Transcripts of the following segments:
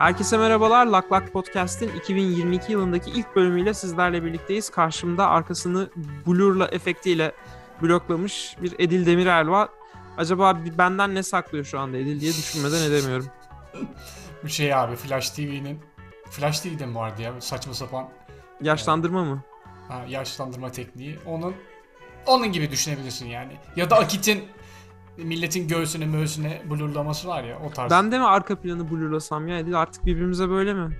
Herkese merhabalar. Lak Lak Podcast'in 2022 yılındaki ilk bölümüyle sizlerle birlikteyiz. Karşımda arkasını blurla efektiyle bloklamış bir Edil Demirel var. Acaba benden ne saklıyor şu anda Edil diye düşünmeden edemiyorum. Bu şey abi Flash TV'nin Flash TV'de mi vardı ya saçma sapan Yaşlandırma mı? ha, yaşlandırma tekniği. Onun onun gibi düşünebilirsin yani. Ya da Akit'in milletin göğsüne möğsüne blurlaması var ya o tarz. Ben de mi arka planı blurlasam ya Edil? Artık birbirimize böyle mi?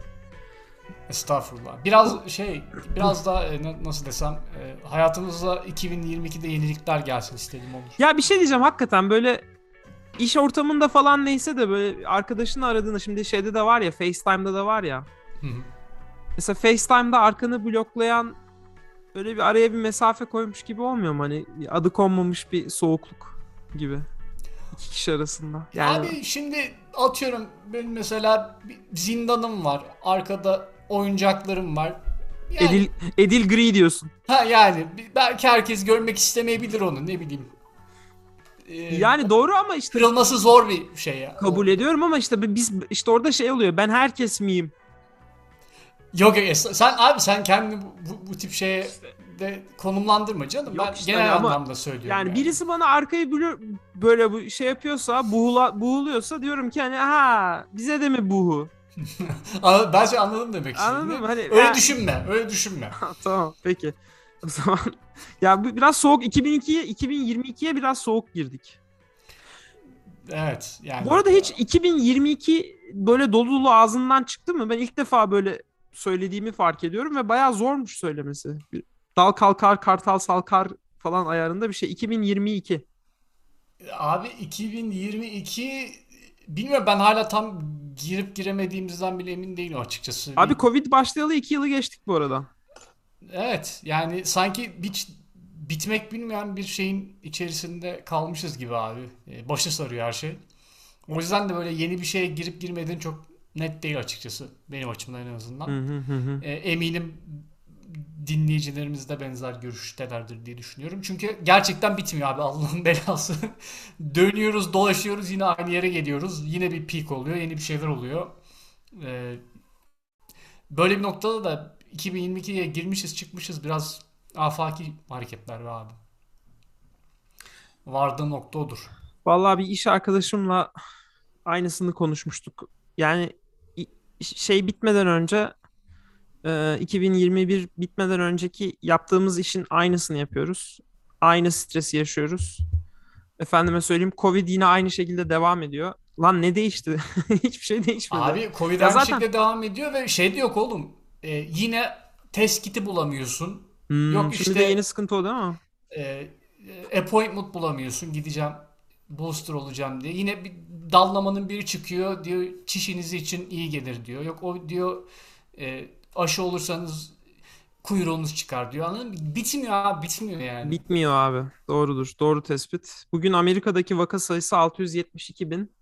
Estağfurullah. Biraz şey, biraz da e, na- nasıl desem e, hayatımıza 2022'de yenilikler gelsin istedim olur. Ya bir şey diyeceğim hakikaten böyle iş ortamında falan neyse de böyle arkadaşını aradığında şimdi şeyde de var ya FaceTime'da da var ya. Hı hı. Mesela FaceTime'da arkanı bloklayan böyle bir araya bir mesafe koymuş gibi olmuyor mu? Hani adı konmamış bir soğukluk gibi. İki kişi arasında. Yani Abi şimdi atıyorum benim mesela bir zindanım var. Arkada oyuncaklarım var. Yani, Edil, Edil Gri diyorsun. ha yani belki herkes görmek istemeyebilir onu ne bileyim. Ee, Yani doğru ama işte kırılması zor bir şey ya. kabul ediyorum ama işte biz işte orada şey oluyor. Ben herkes miyim? Yok yok es- sen abi sen kendini bu, bu, bu tip şeye de konumlandırma canım. Yok ben işte genel ama- anlamda söylüyorum. Yani birisi bana arkayı böyle bu şey yapıyorsa, buğula, buğuluyorsa diyorum ki hani ha bize de mi buhu? Anladım, ben şey anladım demek istediğini. Anladın mı? Hani Öyle ha- düşünme, öyle düşünme. Tamam peki. O zaman ya biraz soğuk 2002'ye 2022'ye biraz soğuk girdik. Evet yani. Bu arada hiç 2022 böyle dolu dolu ağzından çıktı mı? Ben ilk defa böyle söylediğimi fark ediyorum ve bayağı zormuş söylemesi. Dal kalkar, kartal salkar falan ayarında bir şey. 2022. Abi 2022 bilmiyorum ben hala tam girip giremediğimizden bile emin değilim açıkçası. Abi Covid başlayalı 2 yılı geçtik bu arada. evet yani sanki hiç bitmek bilmeyen bir şeyin içerisinde kalmışız gibi abi. Ee, Başı sarıyor her şey. O yüzden de böyle yeni bir şeye girip girmediğin çok net değil açıkçası. Benim açımdan en azından. Hı hı hı. E, eminim dinleyicilerimiz de benzer görüştelerdir diye düşünüyorum. Çünkü gerçekten bitmiyor abi Allah'ın belası. Dönüyoruz, dolaşıyoruz, yine aynı yere geliyoruz. Yine bir peak oluyor, yeni bir şeyler oluyor. E, böyle bir noktada da 2022'ye girmişiz, çıkmışız biraz afaki hareketler be abi. Vardığı nokta odur. Vallahi bir iş arkadaşımla aynısını konuşmuştuk. Yani şey bitmeden önce e, 2021 bitmeden önceki yaptığımız işin aynısını yapıyoruz. Aynı stresi yaşıyoruz. Efendime söyleyeyim Covid yine aynı şekilde devam ediyor. Lan ne değişti? Hiçbir şey değişmedi. Abi Covid aynı zaten- şekilde devam ediyor ve şey de yok oğlum. E, yine test kiti bulamıyorsun. Hmm, yok şimdi işte- de yeni sıkıntı o değil mi? e, appointment bulamıyorsun. Gideceğim booster olacağım diye. Yine bir dallamanın biri çıkıyor diyor çişiniz için iyi gelir diyor. Yok o diyor e, aşı olursanız kuyruğunuz çıkar diyor. Anladın mı? Bitmiyor abi bitmiyor yani. Bitmiyor abi. Doğrudur. Doğru tespit. Bugün Amerika'daki vaka sayısı 672 bin.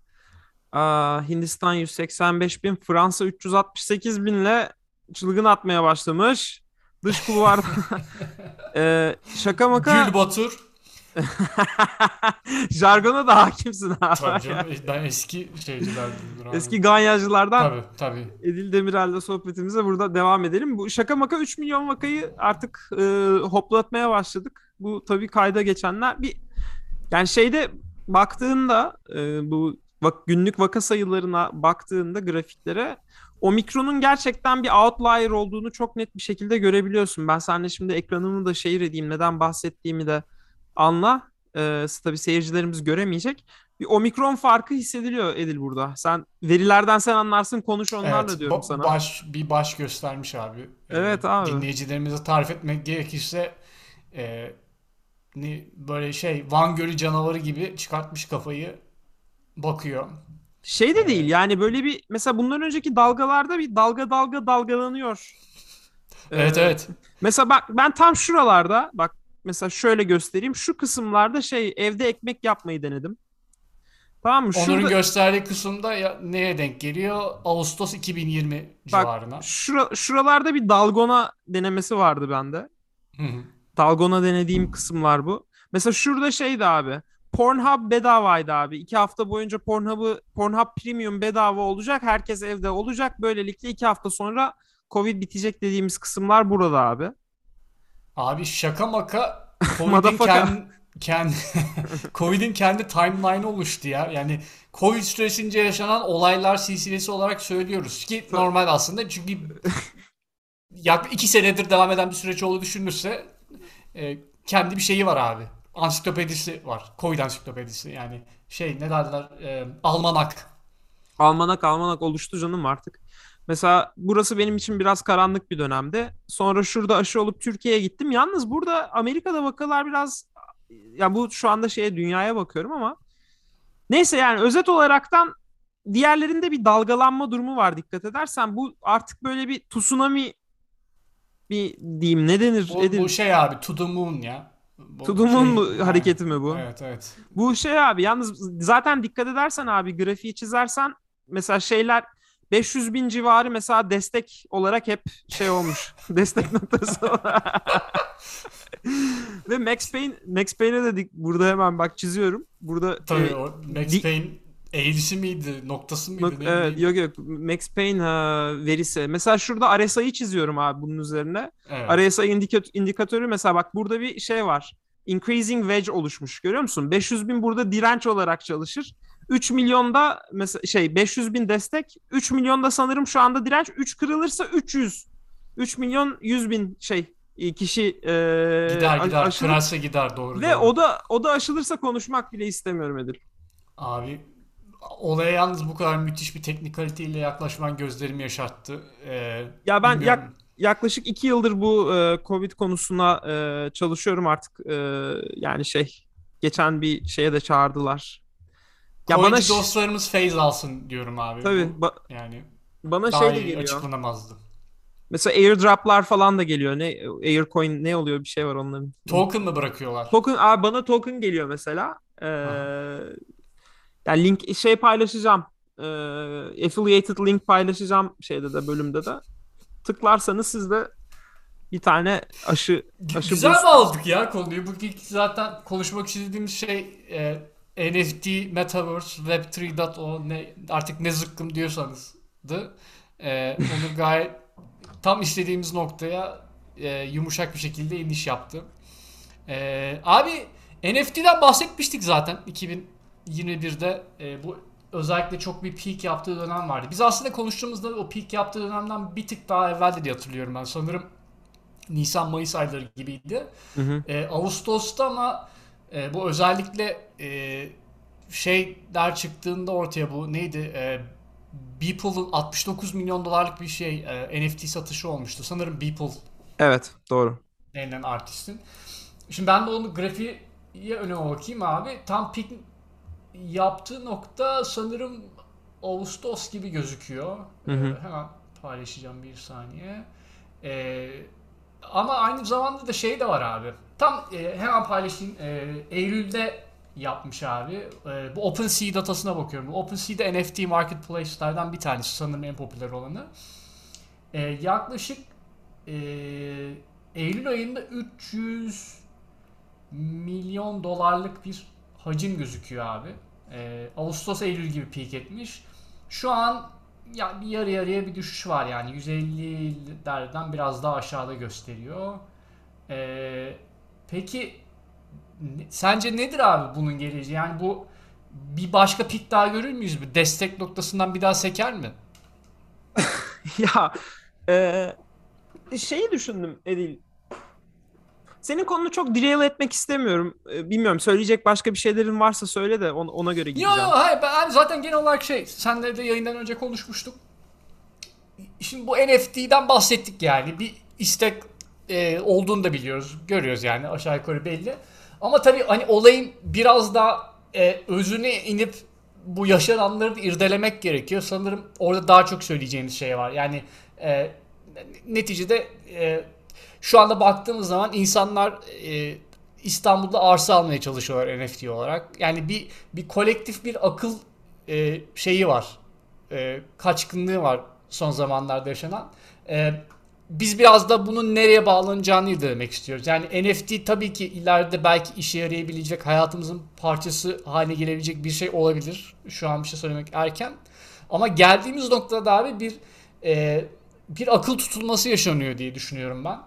Aa, Hindistan 185 bin. Fransa 368 binle çılgın atmaya başlamış. Dış kulvarda. Ee, şaka maka. Gül Batur. Jargona da hakimsin abi. Tabii canım, ben eski şeycilerdim. abi. Eski ganyacılardan Tabii tabii. Edil Demirel'le sohbetimize burada devam edelim. Bu şaka maka 3 milyon vakayı artık e, hoplatmaya başladık. Bu tabii kayda geçenler bir yani şeyde baktığında e, bu vak- günlük vaka sayılarına baktığında grafiklere Omikron'un gerçekten bir outlier olduğunu çok net bir şekilde görebiliyorsun. Ben seninle şimdi ekranımı da şehir edeyim neden bahsettiğimi de anla. E, tabii seyircilerimiz göremeyecek. Bir Omikron farkı hissediliyor Edil burada. Sen verilerden sen anlarsın konuş onlarla Evet, diyorum sana. Baş, bir baş göstermiş abi. Ee, Evet abi. Dinleyicilerimize tarif etmek gerekirse e, ne, böyle şey Van Gölü canavarı gibi çıkartmış kafayı bakıyor. Şey de değil yani böyle bir mesela bundan önceki dalgalarda bir dalga dalga dalgalanıyor. Evet Ee, evet. Mesela bak ben tam şuralarda bak mesela şöyle göstereyim. Şu kısımlarda şey evde ekmek yapmayı denedim. Tamam mı? Onur'un Şurada, gösterdiği kısımda ya, neye denk geliyor? Ağustos 2020 Bak, civarına. şura, şuralarda bir dalgona denemesi vardı bende. Hı hı. Dalgona denediğim kısımlar bu. Mesela şurada şeydi abi. Pornhub bedavaydı abi. İki hafta boyunca Pornhub'ı Pornhub Premium bedava olacak. Herkes evde olacak. Böylelikle iki hafta sonra Covid bitecek dediğimiz kısımlar burada abi. Abi şaka maka Covid'in kendi, kendi Covid'in kendi timeline'ı oluştu ya. Yani Covid süresince yaşanan olaylar silsilesi olarak söylüyoruz ki normal aslında çünkü yaklaşık iki senedir devam eden bir süreç olduğu düşünülürse e, kendi bir şeyi var abi. Ansiklopedisi var. Covid ansiklopedisi yani şey ne derler e, almanak. Almanak almanak oluştu canım artık. Mesela burası benim için biraz karanlık bir dönemde. Sonra şurada aşı olup Türkiye'ye gittim. Yalnız burada Amerika'da vakalar biraz ya bu şu anda şeye dünyaya bakıyorum ama neyse yani özet olaraktan diğerlerinde bir dalgalanma durumu var dikkat edersen. Bu artık böyle bir tsunami bir diyeyim ne denir? Bu, Edin? bu şey abi to the moon ya. Bu To the moon şey- hareketi mi bu? Evet evet. Bu şey abi yalnız zaten dikkat edersen abi grafiği çizersen mesela şeyler 500 bin civarı mesela destek olarak hep şey olmuş. destek noktası. Ve Max Payne Max Payne'e de dik- burada hemen bak çiziyorum. Burada Tabii e, o Max di- Payne eğrisi miydi, noktası mıydı? nok- evet, yok yok Max Payne ha, verisi. Mesela şurada RSI'yi çiziyorum abi bunun üzerine. Evet. RSI indikat- indikatörü mesela bak burada bir şey var. Increasing wedge oluşmuş görüyor musun? 500 bin burada direnç olarak çalışır. 3 milyonda mesela şey 500 bin destek 3 milyonda sanırım şu anda direnç 3 kırılırsa 300 3 milyon 100 bin şey e, kişi e, Gider gider. aşılır. Kırarsa gider doğru. ve doğru. o da o da aşılırsa konuşmak bile istemiyorum Edil. Abi olaya yalnız bu kadar müthiş bir teknikaliteyle yaklaşman gözlerimi yaşarttı. Ee, Ya ben bilmiyorum. yak- yaklaşık 2 yıldır bu e, Covid konusuna e, çalışıyorum artık e, yani şey geçen bir şeye de çağırdılar. Ya bana ş- dostlarımız feyz alsın diyorum abi. tabii Bu, ba- yani bana daha şey de geliyor. açıklanamazdı. Mesela airdroplar falan da geliyor. Ne Aircoin ne oluyor bir şey var onların. Token mı bırakıyorlar? Token abi bana token geliyor mesela. Ee, yani link şey paylaşacağım. Ee, affiliated link paylaşacağım şeyde de bölümde de. Tıklarsanız siz de bir tane aşı aşı Güzel boost- bağladık ya konuyu. Bu zaten konuşmak istediğimiz şey e, NFT, Metaverse, Web 3.0 ne, artık ne zıkkım diyorsanızdı. E, onu gayet tam istediğimiz noktaya e, yumuşak bir şekilde iniş yaptı. E, abi NFT'den bahsetmiştik zaten 2021'de e, bu özellikle çok bir peak yaptığı dönem vardı. Biz aslında konuştuğumuzda o peak yaptığı dönemden bir tık daha evvel diye hatırlıyorum ben. Sanırım Nisan-Mayıs ayları gibiydi. Hı hı. E, Ağustos'ta ama e, bu özellikle e, şeyler çıktığında ortaya bu neydi? E, Beeple'ın 69 milyon dolarlık bir şey e, NFT satışı olmuştu. Sanırım Beeple Evet doğru. denilen artistin. Şimdi ben de onu grafiğe önüme bakayım abi. Tam peak yaptığı nokta sanırım Ağustos gibi gözüküyor. Hı hı. Ee, hemen paylaşacağım bir saniye. Ee, ama aynı zamanda da şey de var abi. Tam e, hemen paylaşayım. Ee, Eylül'de yapmış abi. Ee, bu OpenSea datasına bakıyorum. OpenSea'de NFT marketplace'lerden bir tanesi sanırım en popüler olanı. Ee, yaklaşık e, Eylül ayında 300 milyon dolarlık bir hacim gözüküyor abi. Ee, Ağustos Eylül gibi peak etmiş. Şu an ya bir yarı yarıya bir düşüş var yani 150'lerden biraz daha aşağıda gösteriyor. Ee, peki sence nedir abi bunun geleceği? Yani bu bir başka peak daha görür müyüz? Bir destek noktasından bir daha seker mi? ya e, şeyi düşündüm Edil. Senin konunu çok derail etmek istemiyorum. E, bilmiyorum söyleyecek başka bir şeylerin varsa söyle de ona, ona göre gideceğim. yo hayır ben zaten genel olarak şey senle de yayından önce konuşmuştuk. Şimdi bu NFT'den bahsettik yani bir istek e, olduğunu da biliyoruz. Görüyoruz yani aşağı yukarı belli. Ama tabii hani olayın biraz daha e, özüne inip bu yaşananları da irdelemek gerekiyor. Sanırım orada daha çok söyleyeceğimiz şey var. Yani e, neticede e, şu anda baktığımız zaman insanlar e, İstanbul'da arsa almaya çalışıyorlar NFT olarak. Yani bir bir kolektif bir akıl e, şeyi var. E, kaçkınlığı var son zamanlarda yaşanan. E, biz biraz da bunun nereye bağlanacağını irdelemek istiyoruz. Yani NFT tabii ki ileride belki işe yarayabilecek, hayatımızın parçası haline gelebilecek bir şey olabilir. Şu an bir şey söylemek erken. Ama geldiğimiz noktada abi bir e, bir akıl tutulması yaşanıyor diye düşünüyorum ben.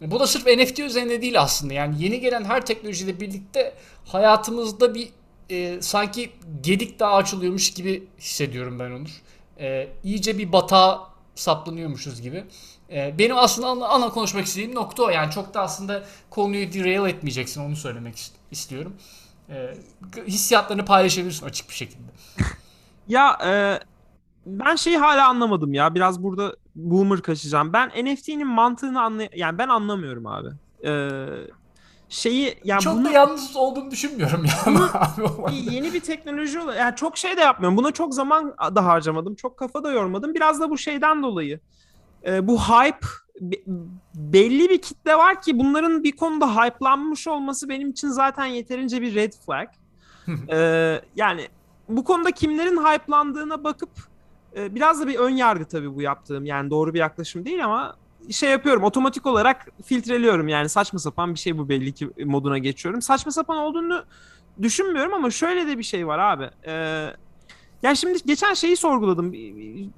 Bu da sırf NFT üzerinde değil aslında. Yani yeni gelen her teknolojiyle birlikte hayatımızda bir e, sanki gedik daha açılıyormuş gibi hissediyorum ben Onur. E, iyice bir batağa saplanıyormuşuz gibi. E, benim aslında ana, ana konuşmak istediğim nokta o. Yani çok da aslında konuyu derail etmeyeceksin onu söylemek ist- istiyorum. E, hissiyatlarını paylaşabilirsin açık bir şekilde. Ya e, ben şeyi hala anlamadım ya. Biraz burada boomer kaçacağım. Ben NFT'nin mantığını anlay yani ben anlamıyorum abi. E, şeyi yani çok bunu da yalnız olduğunu düşünmüyorum abi o bir- yeni bir teknoloji olarak yani çok şey de yapmıyorum. Buna çok zaman da harcamadım. Çok kafa da yormadım. Biraz da bu şeyden dolayı. E, bu hype be- belli bir kitle var ki bunların bir konuda hype'lanmış olması benim için zaten yeterince bir red flag. E, yani bu konuda kimlerin hype'landığına bakıp e, biraz da bir ön yargı tabii bu yaptığım. Yani doğru bir yaklaşım değil ama şey yapıyorum otomatik olarak filtreliyorum yani saçma sapan bir şey bu belli ki moduna geçiyorum. Saçma sapan olduğunu düşünmüyorum ama şöyle de bir şey var abi. Ee, yani şimdi geçen şeyi sorguladım.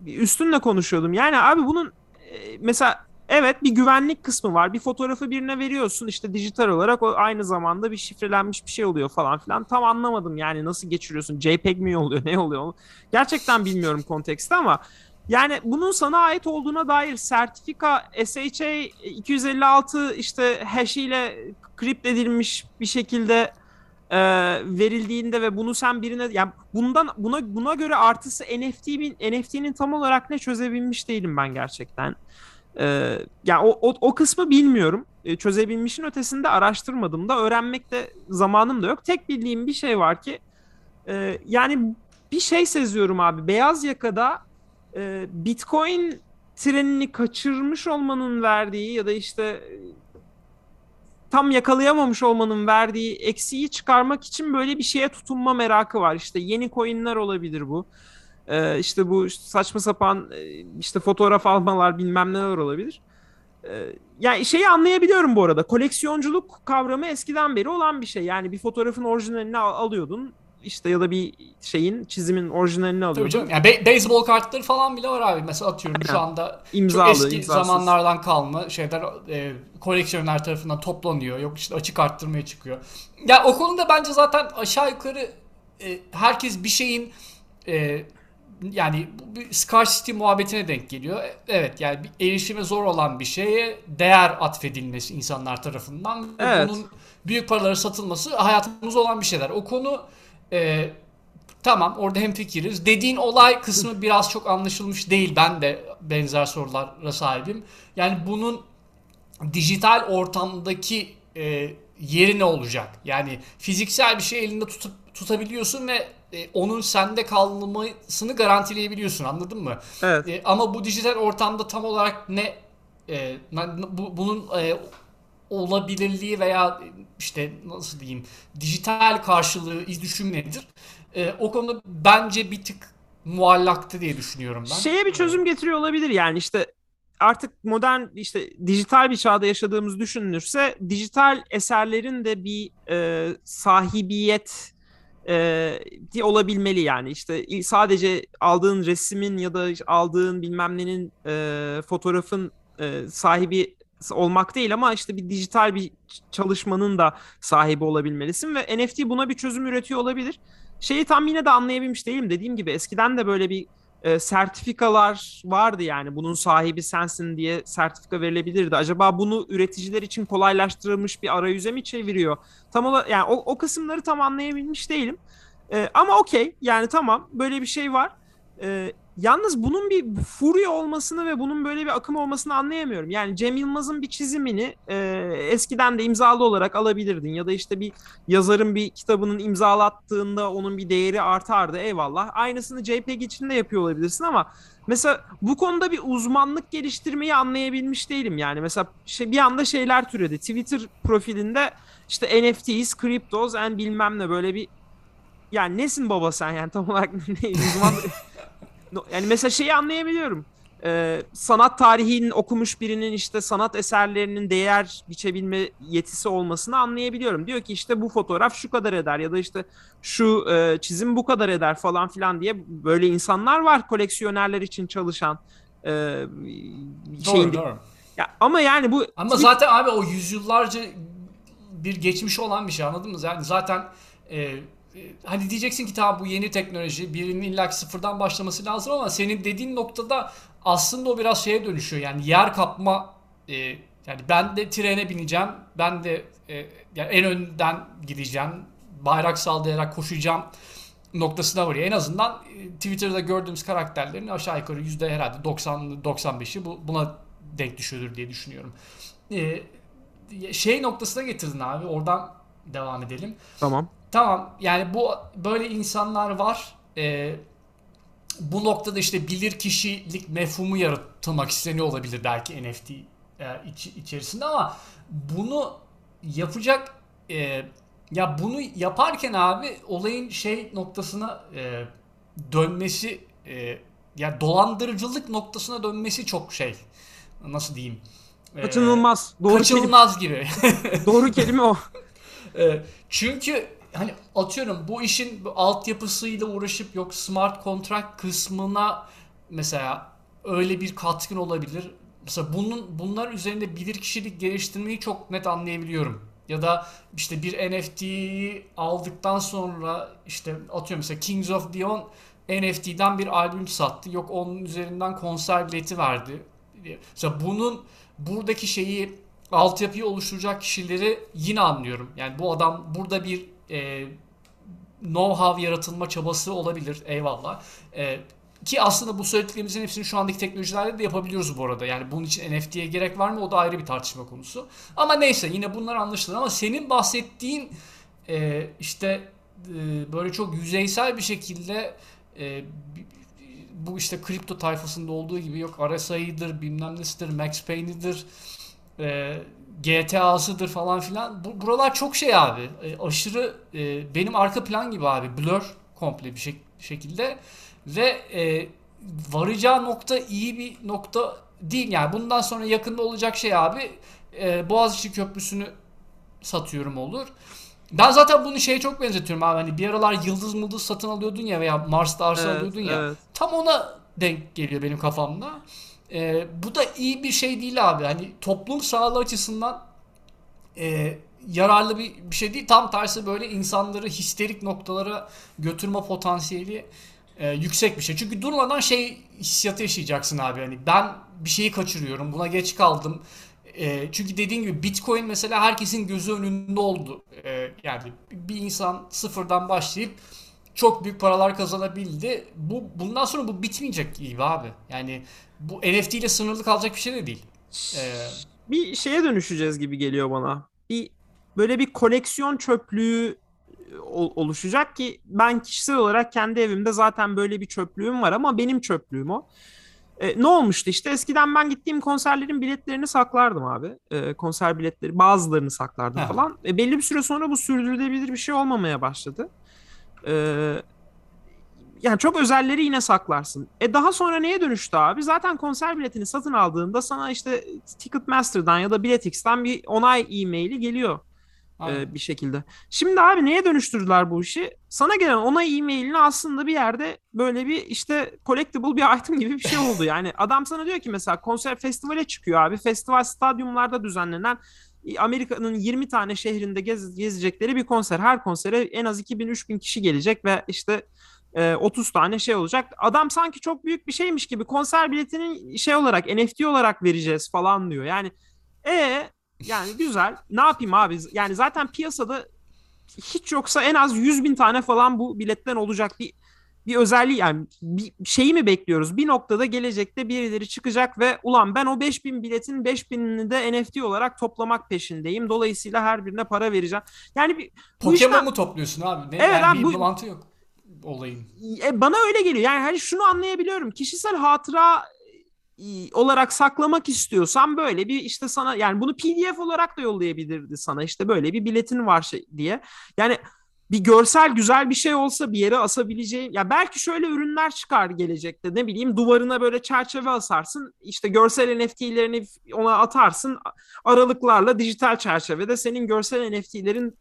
Üstünle konuşuyordum. Yani abi bunun e, mesela evet bir güvenlik kısmı var. Bir fotoğrafı birine veriyorsun işte dijital olarak o aynı zamanda bir şifrelenmiş bir şey oluyor falan filan. Tam anlamadım yani nasıl geçiriyorsun? JPEG mi oluyor? Ne oluyor? Gerçekten bilmiyorum konteksti ama yani bunun sana ait olduğuna dair sertifika SHA 256 işte hash ile kript edilmiş bir şekilde e, verildiğinde ve bunu sen birine yani bundan buna buna göre artısı NFT NFT'nin tam olarak ne çözebilmiş değilim ben gerçekten. E, yani o, o, o kısmı bilmiyorum. E, çözebilmişin ötesinde araştırmadım da öğrenmek de zamanım da yok. Tek bildiğim bir şey var ki e, yani bir şey seziyorum abi. Beyaz yakada e, Bitcoin trenini kaçırmış olmanın verdiği ya da işte e, tam yakalayamamış olmanın verdiği eksiği çıkarmak için böyle bir şeye tutunma merakı var. İşte yeni coinler olabilir bu. Ee, işte bu saçma sapan e, işte fotoğraf almalar bilmem neler olabilir. Ee, yani şeyi anlayabiliyorum bu arada. Koleksiyonculuk kavramı eskiden beri olan bir şey. Yani bir fotoğrafın orijinalini al- alıyordun. işte ya da bir şeyin çizimin orijinalini Tabii alıyordun. canım. Yani be- beyzbol kartları falan bile var abi. Mesela atıyorum şu Aynen. anda İmzalı, çok eski imzasız. zamanlardan kalma şeyler e, koleksiyonlar tarafından toplanıyor. Yok işte açık arttırmaya çıkıyor. Ya o konuda bence zaten aşağı yukarı e, herkes bir şeyin e, yani bu bir scarcity muhabbetine denk geliyor. Evet yani bir erişime zor olan bir şeye değer atfedilmesi insanlar tarafından. ve Evet. Bunun büyük paralara satılması hayatımızda olan bir şeyler. O konu e, Tamam orada hemfikiriz. Dediğin olay kısmı biraz çok anlaşılmış değil. Ben de benzer sorulara sahibim. Yani bunun dijital ortamdaki e, yeri ne olacak? Yani fiziksel bir şey elinde tutup tutabiliyorsun ve e, onun sende kalmasını garantileyebiliyorsun. Anladın mı? Evet. E, ama bu dijital ortamda tam olarak ne e, bu, bunun e, olabilirliği veya e, işte nasıl diyeyim dijital karşılığı iz düşüm nedir? E, o konuda bence bir tık muallaktı diye düşünüyorum ben. Şeye bir çözüm getiriyor olabilir yani işte artık modern işte dijital bir çağda yaşadığımız düşünülürse dijital eserlerin de bir e, sahibiyet e, olabilmeli yani işte sadece aldığın resmin ya da aldığın bilmem nenin e, fotoğrafın e, sahibi olmak değil ama işte bir dijital bir çalışmanın da sahibi olabilmelisin ve NFT buna bir çözüm üretiyor olabilir. Şeyi tam yine de anlayabilmiş değilim. Dediğim gibi eskiden de böyle bir e, sertifikalar vardı yani bunun sahibi sensin diye sertifika verilebilirdi. Acaba bunu üreticiler için kolaylaştırılmış bir arayüze mi çeviriyor? Tam ola yani o, o kısımları tam anlayabilmiş değilim. E, ama okey yani tamam böyle bir şey var. E, yalnız bunun bir furya olmasını ve bunun böyle bir akım olmasını anlayamıyorum. Yani Cem Yılmaz'ın bir çizimini e, eskiden de imzalı olarak alabilirdin ya da işte bir yazarın bir kitabının imzalattığında onun bir değeri artardı eyvallah. Aynısını JPEG için de yapıyor olabilirsin ama mesela bu konuda bir uzmanlık geliştirmeyi anlayabilmiş değilim. Yani mesela şey, bir anda şeyler türedi. Twitter profilinde işte NFTs, cryptos and bilmem ne böyle bir yani nesin baba sen yani tam olarak ne uzman yani mesela şeyi anlayabiliyorum. e, sanat tarihinin okumuş birinin işte sanat eserlerinin değer biçebilme yetisi olmasını anlayabiliyorum. Diyor ki işte bu fotoğraf şu kadar eder ya da işte şu e, çizim bu kadar eder falan filan diye böyle insanlar var koleksiyonerler için çalışan. E, doğru doğru. Ya, ama yani bu... Ama zaten abi o yüzyıllarca bir geçmiş olan bir şey anladın mı? Yani zaten e, hani diyeceksin ki tamam bu yeni teknoloji birinin illaki sıfırdan başlaması lazım ama senin dediğin noktada aslında o biraz şeye dönüşüyor. Yani yer kapma e, yani ben de trene bineceğim. Ben de e, yani en önden gideceğim. Bayrak sallayarak koşacağım noktasına varıyor. En azından e, Twitter'da gördüğümüz karakterlerin aşağı yukarı yüzde herhalde 90 95'i bu, buna denk düşüyordur diye düşünüyorum. E, şey noktasına getirdin abi. Oradan devam edelim. Tamam. Tamam. Yani bu böyle insanlar var. E, bu noktada işte bilir kişilik mefhumu yaratılmak isteniyor olabilir belki NFT e, iç, içerisinde ama bunu yapacak e, ya bunu yaparken abi olayın şey noktasına e, dönmesi e, ya dolandırıcılık noktasına dönmesi çok şey nasıl diyeyim e, kaçınılmaz doğru kaçınılmaz kelime. gibi doğru kelime o e, çünkü hani atıyorum bu işin altyapısıyla uğraşıp yok smart contract kısmına mesela öyle bir katkın olabilir. Mesela bunun bunlar üzerinde bilir kişilik geliştirmeyi çok net anlayabiliyorum. Ya da işte bir NFT'yi aldıktan sonra işte atıyorum mesela Kings of Leon NFT'den bir albüm sattı. Yok onun üzerinden konser bileti verdi. Mesela bunun buradaki şeyi altyapıyı oluşturacak kişileri yine anlıyorum. Yani bu adam burada bir e, know-how yaratılma çabası olabilir. Eyvallah. E, ki aslında bu söylediklerimizin hepsini şu andaki teknolojilerle de yapabiliyoruz bu arada. Yani bunun için NFT'ye gerek var mı o da ayrı bir tartışma konusu. Ama neyse yine bunlar anlaşılır. Ama senin bahsettiğin e, işte e, böyle çok yüzeysel bir şekilde e, bu işte kripto tayfasında olduğu gibi yok RSI'dir bilmem nesidir Max Payne'idir e, GTA'sıdır falan filan. Bu, buralar çok şey abi. E, aşırı e, benim arka plan gibi abi. Blur komple bir şek- şekilde ve e, varacağı nokta iyi bir nokta değil. Yani bundan sonra yakında olacak şey abi e, Boğaziçi Köprüsü'nü satıyorum olur. Ben zaten bunu şeye çok benzetiyorum abi. Hani bir aralar yıldız mıldız satın alıyordun ya veya Mars'ta arsa evet, alıyordun ya. Evet. Tam ona denk geliyor benim kafamda. E, bu da iyi bir şey değil abi. Hani toplum sağlığı açısından e, yararlı bir, bir şey değil. Tam tersi böyle insanları histerik noktalara götürme potansiyeli e, yüksek bir şey. Çünkü durmadan şey hissiyatı yaşayacaksın abi. Hani ben bir şeyi kaçırıyorum. Buna geç kaldım. E, çünkü dediğin gibi Bitcoin mesela herkesin gözü önünde oldu. E, yani bir insan sıfırdan başlayıp çok büyük paralar kazanabildi. Bu bundan sonra bu bitmeyecek gibi abi. Yani bu NFT ile sınırlı kalacak bir şey de değil. Ee... Bir şeye dönüşeceğiz gibi geliyor bana. Bir böyle bir koleksiyon çöplüğü e, oluşacak ki ben kişisel olarak kendi evimde zaten böyle bir çöplüğüm var ama benim çöplüğüm o. E, ne olmuştu işte eskiden ben gittiğim konserlerin biletlerini saklardım abi. E, konser biletleri bazılarını saklardım ha. falan. E, belli bir süre sonra bu sürdürülebilir bir şey olmamaya başladı. E, yani çok özelleri yine saklarsın. E daha sonra neye dönüştü abi? Zaten konser biletini satın aldığında sana işte Ticketmaster'dan ya da Biletix'ten bir onay e-maili geliyor e, bir şekilde. Şimdi abi neye dönüştürdüler bu işi? Sana gelen onay e-mailini aslında bir yerde böyle bir işte collectible bir item gibi bir şey oldu. Yani adam sana diyor ki mesela konser festivale çıkıyor abi. Festival stadyumlarda düzenlenen Amerika'nın 20 tane şehrinde gez, gezecekleri bir konser. Her konsere en az 2000-3000 kişi gelecek ve işte 30 e, tane şey olacak. Adam sanki çok büyük bir şeymiş gibi konser biletinin şey olarak NFT olarak vereceğiz falan diyor. Yani e yani güzel. Ne yapayım abi? Yani zaten piyasada hiç yoksa en az 100 bin tane falan bu biletten olacak bir bir özelliği yani bir şeyi mi bekliyoruz? Bir noktada gelecekte birileri çıkacak ve ulan ben o 5000 biletin 5000'ini de NFT olarak toplamak peşindeyim. Dolayısıyla her birine para vereceğim. Yani bir Pokemon işten... mu topluyorsun abi? Ne, evet yani abi, bir bu... mantığı yok olayın. E, bana öyle geliyor. Yani hani şunu anlayabiliyorum. Kişisel hatıra e, olarak saklamak istiyorsan böyle bir işte sana yani bunu PDF olarak da yollayabilirdi sana işte böyle bir biletin var şey diye. Yani bir görsel güzel bir şey olsa bir yere asabileceğin ya belki şöyle ürünler çıkar gelecekte ne bileyim duvarına böyle çerçeve asarsın işte görsel NFT'lerini ona atarsın aralıklarla dijital çerçevede senin görsel NFT'lerin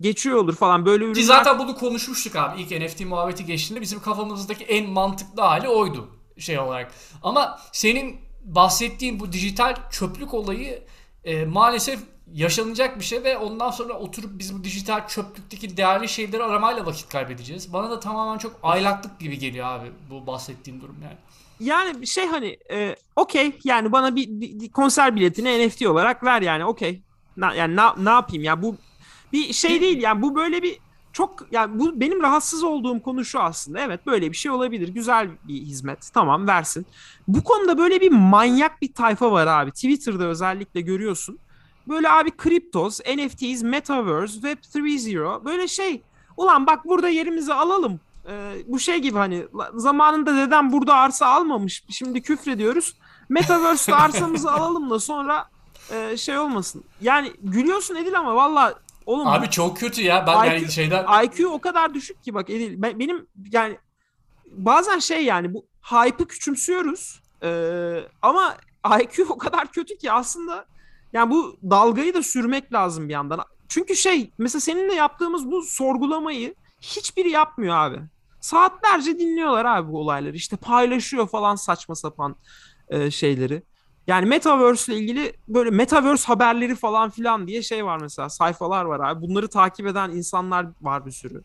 geçiyor olur falan böyle ürünler. Ki zaten bunu konuşmuştuk abi ilk NFT muhabbeti geçtiğinde bizim kafamızdaki en mantıklı hali oydu şey olarak. Ama senin bahsettiğin bu dijital çöplük olayı e, maalesef yaşanacak bir şey ve ondan sonra oturup biz bu dijital çöplükteki değerli şeyleri aramayla vakit kaybedeceğiz. Bana da tamamen çok aylaklık gibi geliyor abi bu bahsettiğin durum yani. Yani şey hani e, okey yani bana bir, bir- konser biletini NFT olarak ver yani okey. Na- yani na- ne yapayım ya bu bir şey değil yani bu böyle bir çok yani bu benim rahatsız olduğum konu şu aslında. Evet böyle bir şey olabilir. Güzel bir hizmet. Tamam versin. Bu konuda böyle bir manyak bir tayfa var abi. Twitter'da özellikle görüyorsun. Böyle abi kriptos, NFTs, Metaverse, Web 3.0 böyle şey. Ulan bak burada yerimizi alalım. Ee, bu şey gibi hani zamanında dedem burada arsa almamış. Şimdi küfrediyoruz. Metaverse'de arsamızı alalım da sonra e, şey olmasın. Yani gülüyorsun Edil ama valla oğlum Abi çok kötü ya. Ben IQ yani şeyden IQ o kadar düşük ki bak Edil. Ben, benim yani bazen şey yani bu hype'ı küçümsüyoruz. Ee, ama IQ o kadar kötü ki aslında yani bu dalgayı da sürmek lazım bir yandan. Çünkü şey mesela seninle yaptığımız bu sorgulamayı hiçbiri yapmıyor abi. Saatlerce dinliyorlar abi bu olayları. İşte paylaşıyor falan saçma sapan e, şeyleri. Yani Metaverse ile ilgili böyle Metaverse haberleri falan filan diye şey var mesela sayfalar var abi. Bunları takip eden insanlar var bir sürü.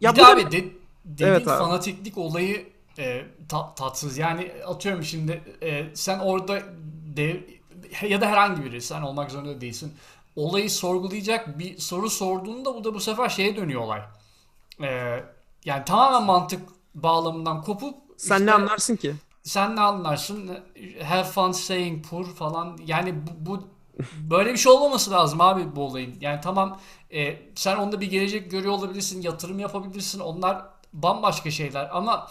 Ya bir de da- abi de, dediğin Evet abi. fanatiklik olayı e, ta- tatsız. Yani atıyorum şimdi e, sen orada dev, ya da herhangi biri sen olmak zorunda değilsin. Olayı sorgulayacak bir soru sorduğunda bu da bu sefer şeye dönüyor olay. E, yani tamamen mantık bağlamından kopup sen işte- ne anlarsın ki? sen ne anlarsın? Have fun saying poor falan. Yani bu, bu böyle bir şey olmaması lazım abi bu olayın. Yani tamam e, sen onda bir gelecek görüyor olabilirsin, yatırım yapabilirsin. Onlar bambaşka şeyler ama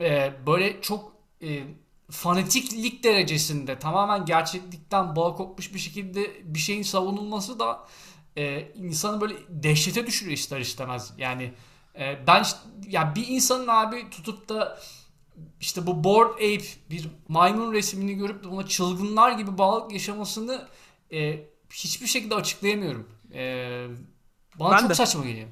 e, böyle çok e, fanatiklik derecesinde tamamen gerçeklikten bağ kopmuş bir şekilde bir şeyin savunulması da e, insanı böyle dehşete düşürüyor ister istemez. Yani e, ben işte- ya bir insanın abi tutup da işte bu Bored Ape bir maymun resmini görüp de buna çılgınlar gibi bağlılık yaşamasını e, hiçbir şekilde açıklayamıyorum. E, bana Ben çok de. saçma geliyor.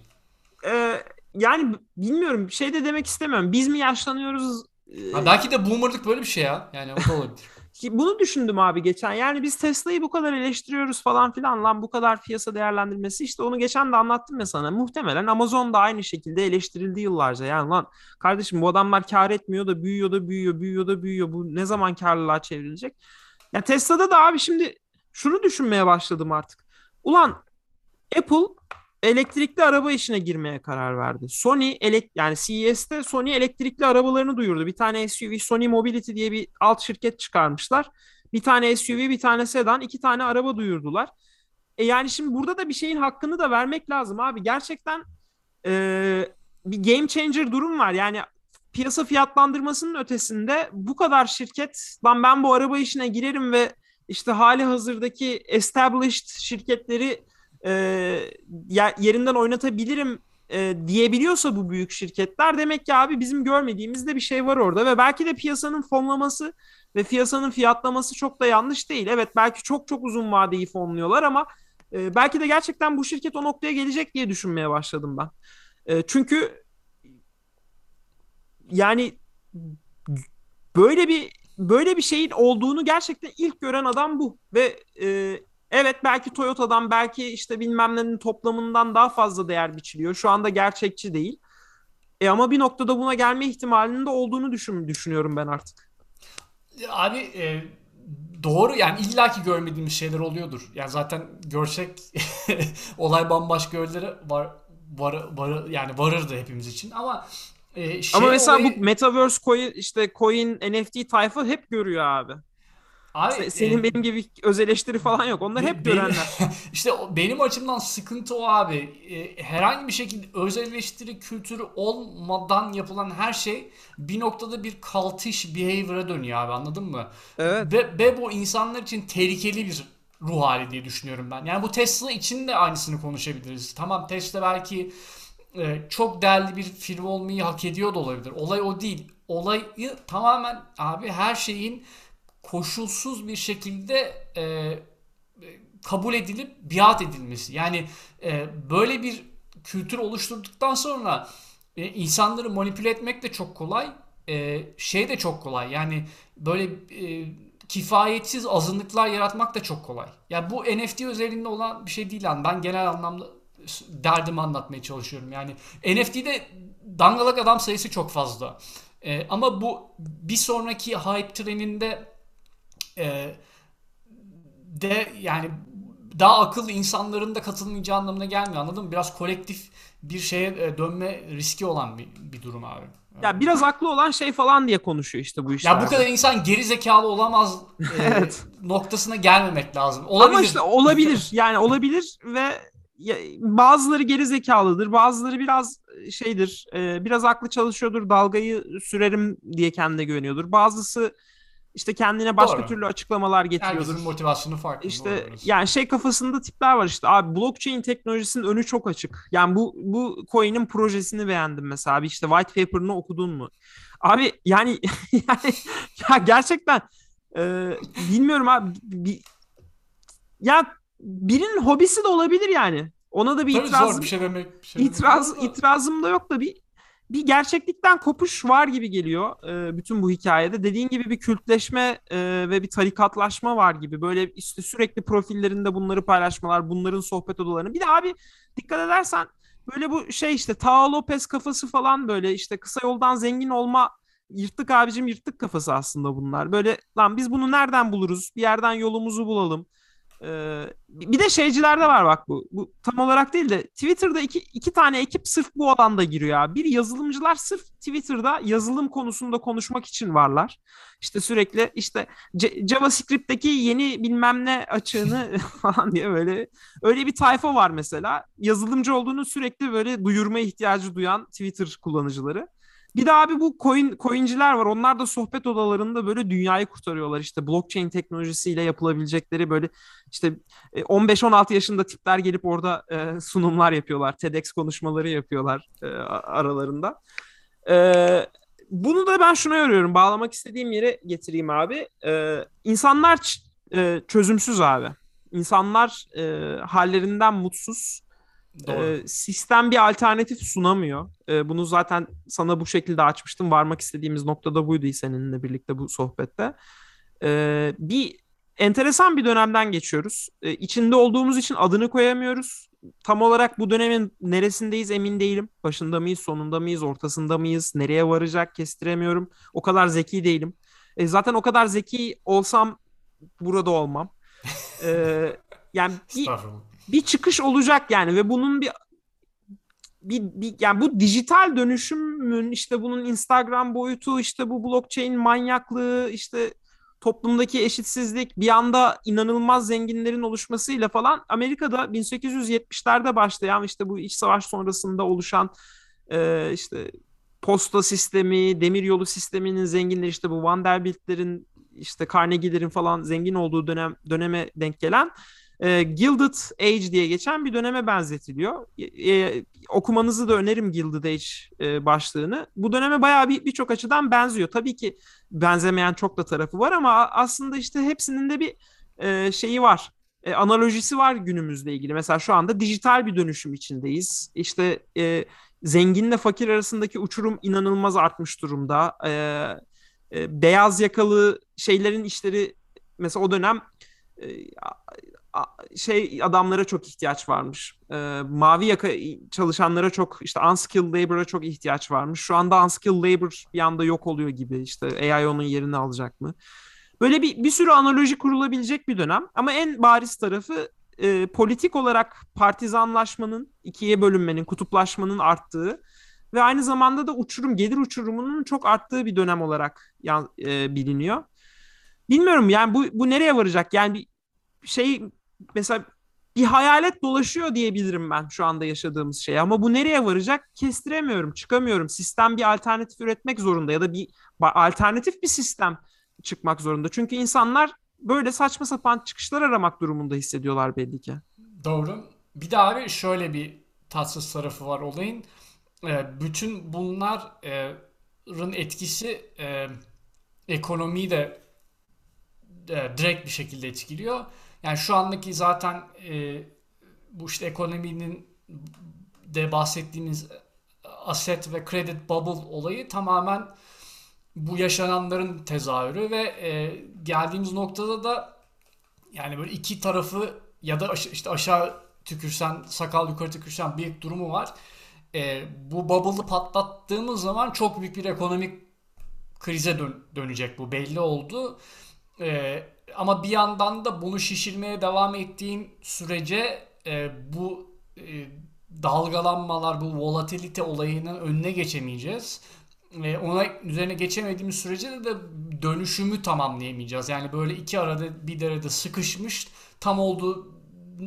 Ee, yani bilmiyorum şey de demek istemiyorum. Biz mi yaşlanıyoruz? Ee, Ha, belki de boomerlık böyle bir şey ya. Yani o da olabilir. Bunu düşündüm abi geçen. Yani biz Tesla'yı bu kadar eleştiriyoruz falan filan lan bu kadar piyasa değerlendirmesi işte onu geçen de anlattım ya sana. Muhtemelen Amazon da aynı şekilde eleştirildi yıllarca. Yani lan kardeşim bu adamlar kar etmiyor da büyüyor da büyüyor, büyüyor da büyüyor. Bu ne zaman karlılığa çevrilecek? Ya Tesla'da da abi şimdi şunu düşünmeye başladım artık. Ulan Apple elektrikli araba işine girmeye karar verdi. Sony elek yani CES'te Sony elektrikli arabalarını duyurdu. Bir tane SUV Sony Mobility diye bir alt şirket çıkarmışlar. Bir tane SUV, bir tane sedan, iki tane araba duyurdular. E yani şimdi burada da bir şeyin hakkını da vermek lazım abi. Gerçekten e, bir game changer durum var. Yani piyasa fiyatlandırmasının ötesinde bu kadar şirket lan ben bu araba işine girerim ve işte hali hazırdaki established şirketleri e, yerinden oynatabilirim e, diyebiliyorsa bu büyük şirketler demek ki abi bizim görmediğimiz de bir şey var orada ve belki de piyasanın fonlaması ve piyasanın fiyatlaması çok da yanlış değil. Evet belki çok çok uzun vadeyi fonluyorlar ama e, belki de gerçekten bu şirket o noktaya gelecek diye düşünmeye başladım ben. E, çünkü yani böyle bir böyle bir şeyin olduğunu gerçekten ilk gören adam bu ve e, evet belki Toyota'dan belki işte bilmem nenin toplamından daha fazla değer biçiliyor. Şu anda gerçekçi değil. E ama bir noktada buna gelme ihtimalinin de olduğunu düşün, düşünüyorum ben artık. Abi e, doğru yani illaki görmediğimiz şeyler oluyordur. Yani zaten görsek olay bambaşka yerlere var, var, var yani varırdı hepimiz için ama e, şey ama mesela olayı- bu Metaverse coin işte coin NFT tayfa hep görüyor abi. Abi, Se- Senin e, benim gibi öz eleştiri falan yok. Onlar hep Be- görenler. işte benim açımdan sıkıntı o abi. E, herhangi bir şekilde özel eleştiri kültürü olmadan yapılan her şey bir noktada bir cultish behavior'a dönüyor abi anladın mı? Evet. Ve, ve bu insanlar için tehlikeli bir ruh hali diye düşünüyorum ben. Yani bu Tesla için de aynısını konuşabiliriz. Tamam Tesla belki e, çok değerli bir firma olmayı hak ediyor da olabilir. Olay o değil. Olayı tamamen abi her şeyin koşulsuz bir şekilde e, kabul edilip biat edilmesi. Yani e, böyle bir kültür oluşturduktan sonra e, insanları manipüle etmek de çok kolay. E, şey de çok kolay. Yani böyle e, kifayetsiz azınlıklar yaratmak da çok kolay. Ya yani bu NFT özelliğinde olan bir şey değil yani. Ben genel anlamda derdimi anlatmaya çalışıyorum. Yani NFT'de dangalak adam sayısı çok fazla. E, ama bu bir sonraki hype treninde e, de yani daha akıllı insanların da katılmayacağı anlamına gelmiyor anladın mı? Biraz kolektif bir şeye e, dönme riski olan bir, bir durum abi. Ya biraz aklı olan şey falan diye konuşuyor işte bu işler. Ya bu kadar insan geri zekalı olamaz e, evet. noktasına gelmemek lazım. Olabilir. Ama işte olabilir. Yani olabilir ve bazıları geri zekalıdır. Bazıları biraz şeydir. E, biraz aklı çalışıyordur. Dalgayı sürerim diye kendine güveniyordur. Bazısı işte kendine başka Doğru. türlü açıklamalar getiriyordur. Herkesin motivasyonu farklı. İşte yani şey kafasında tipler var işte abi blockchain teknolojisinin önü çok açık. Yani bu bu coin'in projesini beğendim mesela abi işte white paper'ını okudun mu? Abi yani yani ya gerçekten e, bilmiyorum abi bir, ya birinin hobisi de olabilir yani. Ona da bir Tabii itiraz zor bir şey demek. Bir şey itiraz demek itirazım da yok da bir bir gerçeklikten kopuş var gibi geliyor e, bütün bu hikayede. Dediğin gibi bir kültleşme e, ve bir tarikatlaşma var gibi. Böyle işte sürekli profillerinde bunları paylaşmalar, bunların sohbet odalarını. Bir de abi dikkat edersen böyle bu şey işte Tao Lopez kafası falan böyle işte kısa yoldan zengin olma yırttık abicim yırttık kafası aslında bunlar. Böyle lan biz bunu nereden buluruz? Bir yerden yolumuzu bulalım. Ee, bir de şeycilerde var bak bu. Bu tam olarak değil de Twitter'da iki, iki tane ekip sırf bu alanda giriyor abi. Bir yazılımcılar sırf Twitter'da yazılım konusunda konuşmak için varlar. İşte sürekli işte C- JavaScript'teki yeni bilmem ne açığını falan diye böyle öyle bir tayfa var mesela. Yazılımcı olduğunu sürekli böyle duyurma ihtiyacı duyan Twitter kullanıcıları. Bir de abi bu coin coinciler var. Onlar da sohbet odalarında böyle dünyayı kurtarıyorlar. İşte blockchain teknolojisiyle yapılabilecekleri böyle işte 15-16 e, yaşında tipler gelip orada e, sunumlar yapıyorlar. TEDx konuşmaları yapıyorlar e, aralarında. Bunu da ben şuna yoruyorum. Bağlamak istediğim yere getireyim abi. İnsanlar çözümsüz abi. İnsanlar hallerinden mutsuz e, sistem bir alternatif sunamıyor. E, bunu zaten sana bu şekilde açmıştım. Varmak istediğimiz noktada buydu seninle birlikte bu sohbette. E, bir enteresan bir dönemden geçiyoruz. E, içinde olduğumuz için adını koyamıyoruz. Tam olarak bu dönemin neresindeyiz emin değilim. Başında mıyız, sonunda mıyız, ortasında mıyız, nereye varacak kestiremiyorum. O kadar zeki değilim. E, zaten o kadar zeki olsam burada olmam. E, yani bir, bir çıkış olacak yani ve bunun bir bir, bir yani bu dijital dönüşümün işte bunun Instagram boyutu işte bu blockchain manyaklığı işte toplumdaki eşitsizlik bir anda inanılmaz zenginlerin oluşmasıyla falan Amerika'da 1870'lerde başlayan işte bu iç savaş sonrasında oluşan e, işte posta sistemi, demiryolu sisteminin zenginleri işte bu Vanderbilt'lerin işte Carnegie'lerin falan zengin olduğu dönem döneme denk gelen e, Gilded Age diye geçen bir döneme benzetiliyor. E, okumanızı da öneririm Gilded Age e, başlığını. Bu döneme bayağı bir birçok açıdan benziyor. Tabii ki benzemeyen çok da tarafı var ama aslında işte hepsinin de bir e, şeyi var. E, analojisi var günümüzle ilgili. Mesela şu anda dijital bir dönüşüm içindeyiz. İşte e, zenginle fakir arasındaki uçurum inanılmaz artmış durumda. E, e, beyaz yakalı şeylerin işleri mesela o dönem e, şey adamlara çok ihtiyaç varmış. E, mavi yaka çalışanlara çok işte unskilled labor'a çok ihtiyaç varmış. Şu anda unskilled labor bir anda yok oluyor gibi. İşte AI onun yerini alacak mı? Böyle bir bir sürü analoji kurulabilecek bir dönem ama en bariz tarafı e, politik olarak partizanlaşmanın, ikiye bölünmenin, kutuplaşmanın arttığı ve aynı zamanda da uçurum, gelir uçurumunun çok arttığı bir dönem olarak e, biliniyor. Bilmiyorum yani bu bu nereye varacak? Yani bir şey mesela bir hayalet dolaşıyor diyebilirim ben şu anda yaşadığımız şey. Ama bu nereye varacak kestiremiyorum, çıkamıyorum. Sistem bir alternatif üretmek zorunda ya da bir alternatif bir sistem çıkmak zorunda. Çünkü insanlar böyle saçma sapan çıkışlar aramak durumunda hissediyorlar belli ki. Doğru. Bir de abi şöyle bir tatsız tarafı var olayın. Ee, bütün bunların etkisi e, ekonomiyi de e, direkt bir şekilde etkiliyor. Yani şu andaki zaten e, bu işte ekonominin de bahsettiğimiz asset ve credit bubble olayı tamamen bu yaşananların tezahürü ve e, geldiğimiz noktada da yani böyle iki tarafı ya da aş- işte aşağı tükürsen sakal yukarı tükürsen bir durumu var. E, bu bubble'ı patlattığımız zaman çok büyük bir ekonomik krize dön- dönecek bu belli oldu. E, ama bir yandan da bunu şişirmeye devam ettiğin sürece e, bu e, dalgalanmalar, bu volatilite olayının önüne geçemeyeceğiz. E, ona üzerine geçemediğimiz sürece de, de dönüşümü tamamlayamayacağız. Yani böyle iki arada bir derede sıkışmış tam oldu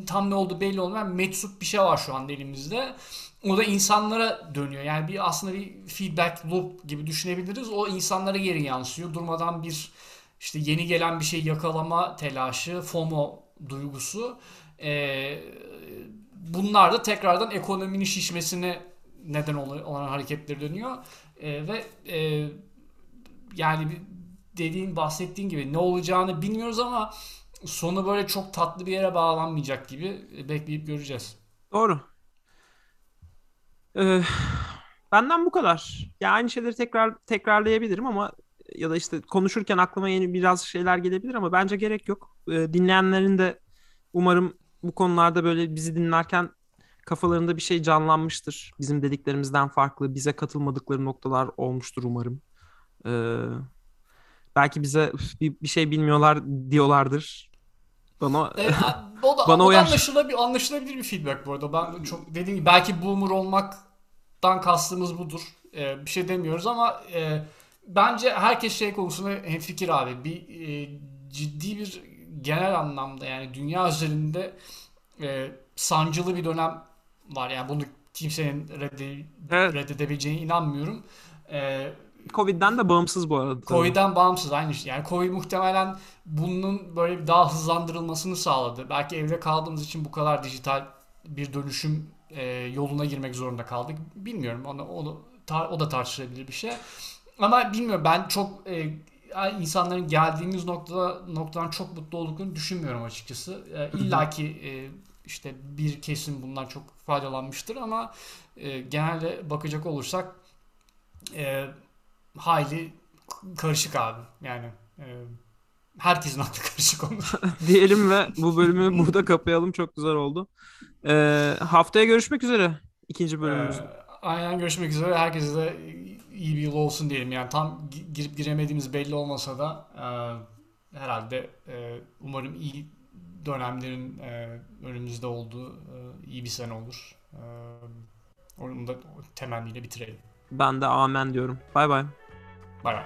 tam ne oldu belli olmayan meczup bir şey var şu anda elimizde. O da insanlara dönüyor. Yani bir aslında bir feedback loop gibi düşünebiliriz. O insanlara geri yansıyor. Durmadan bir işte yeni gelen bir şey yakalama telaşı, FOMO duygusu. Ee, bunlar da tekrardan ekonominin şişmesine neden olan hareketleri dönüyor. Ee, ve e, yani dediğin bahsettiğin gibi ne olacağını bilmiyoruz ama sonu böyle çok tatlı bir yere bağlanmayacak gibi bekleyip göreceğiz. Doğru. Ee, benden bu kadar. Ya aynı şeyleri tekrar tekrarlayabilirim ama ya da işte konuşurken aklıma yeni biraz şeyler gelebilir ama bence gerek yok. Ee, dinleyenlerin de umarım bu konularda böyle bizi dinlerken kafalarında bir şey canlanmıştır. Bizim dediklerimizden farklı, bize katılmadıkları noktalar olmuştur umarım. Ee, belki bize "Üf, bir, bir şey bilmiyorlar diyorlardır. Bana E, o da, Bana o da uyar. anlaşılabilir, anlaşılabilir bir feedback bu arada. Ben çok dediğim gibi belki boomer olmaktan kastımız budur. E, bir şey demiyoruz ama e, bence herkes şey konusunda hemfikir abi. Bir e, ciddi bir genel anlamda yani dünya üzerinde e, sancılı bir dönem var. Yani bunu kimsenin redde, Evet. reddedebileceğine inanmıyorum. E, Covid'den de bağımsız bu arada. Covid'den bağımsız aynı şey. Yani Covid muhtemelen bunun böyle bir daha hızlandırılmasını sağladı. Belki evde kaldığımız için bu kadar dijital bir dönüşüm e, yoluna girmek zorunda kaldık. Bilmiyorum onu, onu tar- o da tartışılabilir bir şey. Ama bilmiyorum ben çok e, insanların geldiğimiz noktada noktadan çok mutlu olduklarını düşünmüyorum açıkçası. E, İlla ki e, işte bir kesim bundan çok faydalanmıştır ama e, genelde bakacak olursak e, hayli karışık abi. Yani e, herkesin aklı karışık olur. diyelim ve bu bölümü burada kapayalım. Çok güzel oldu. Ee, haftaya görüşmek üzere. ikinci bölümümüzde. Ee, aynen görüşmek üzere. Herkese de iyi bir yıl olsun diyelim. Yani tam gi- girip giremediğimiz belli olmasa da e, herhalde e, umarım iyi dönemlerin e, önümüzde olduğu e, iyi bir sene olur. E, onu da temenniyle bitirelim. Ben de amen diyorum. Bay bay. Bay bay.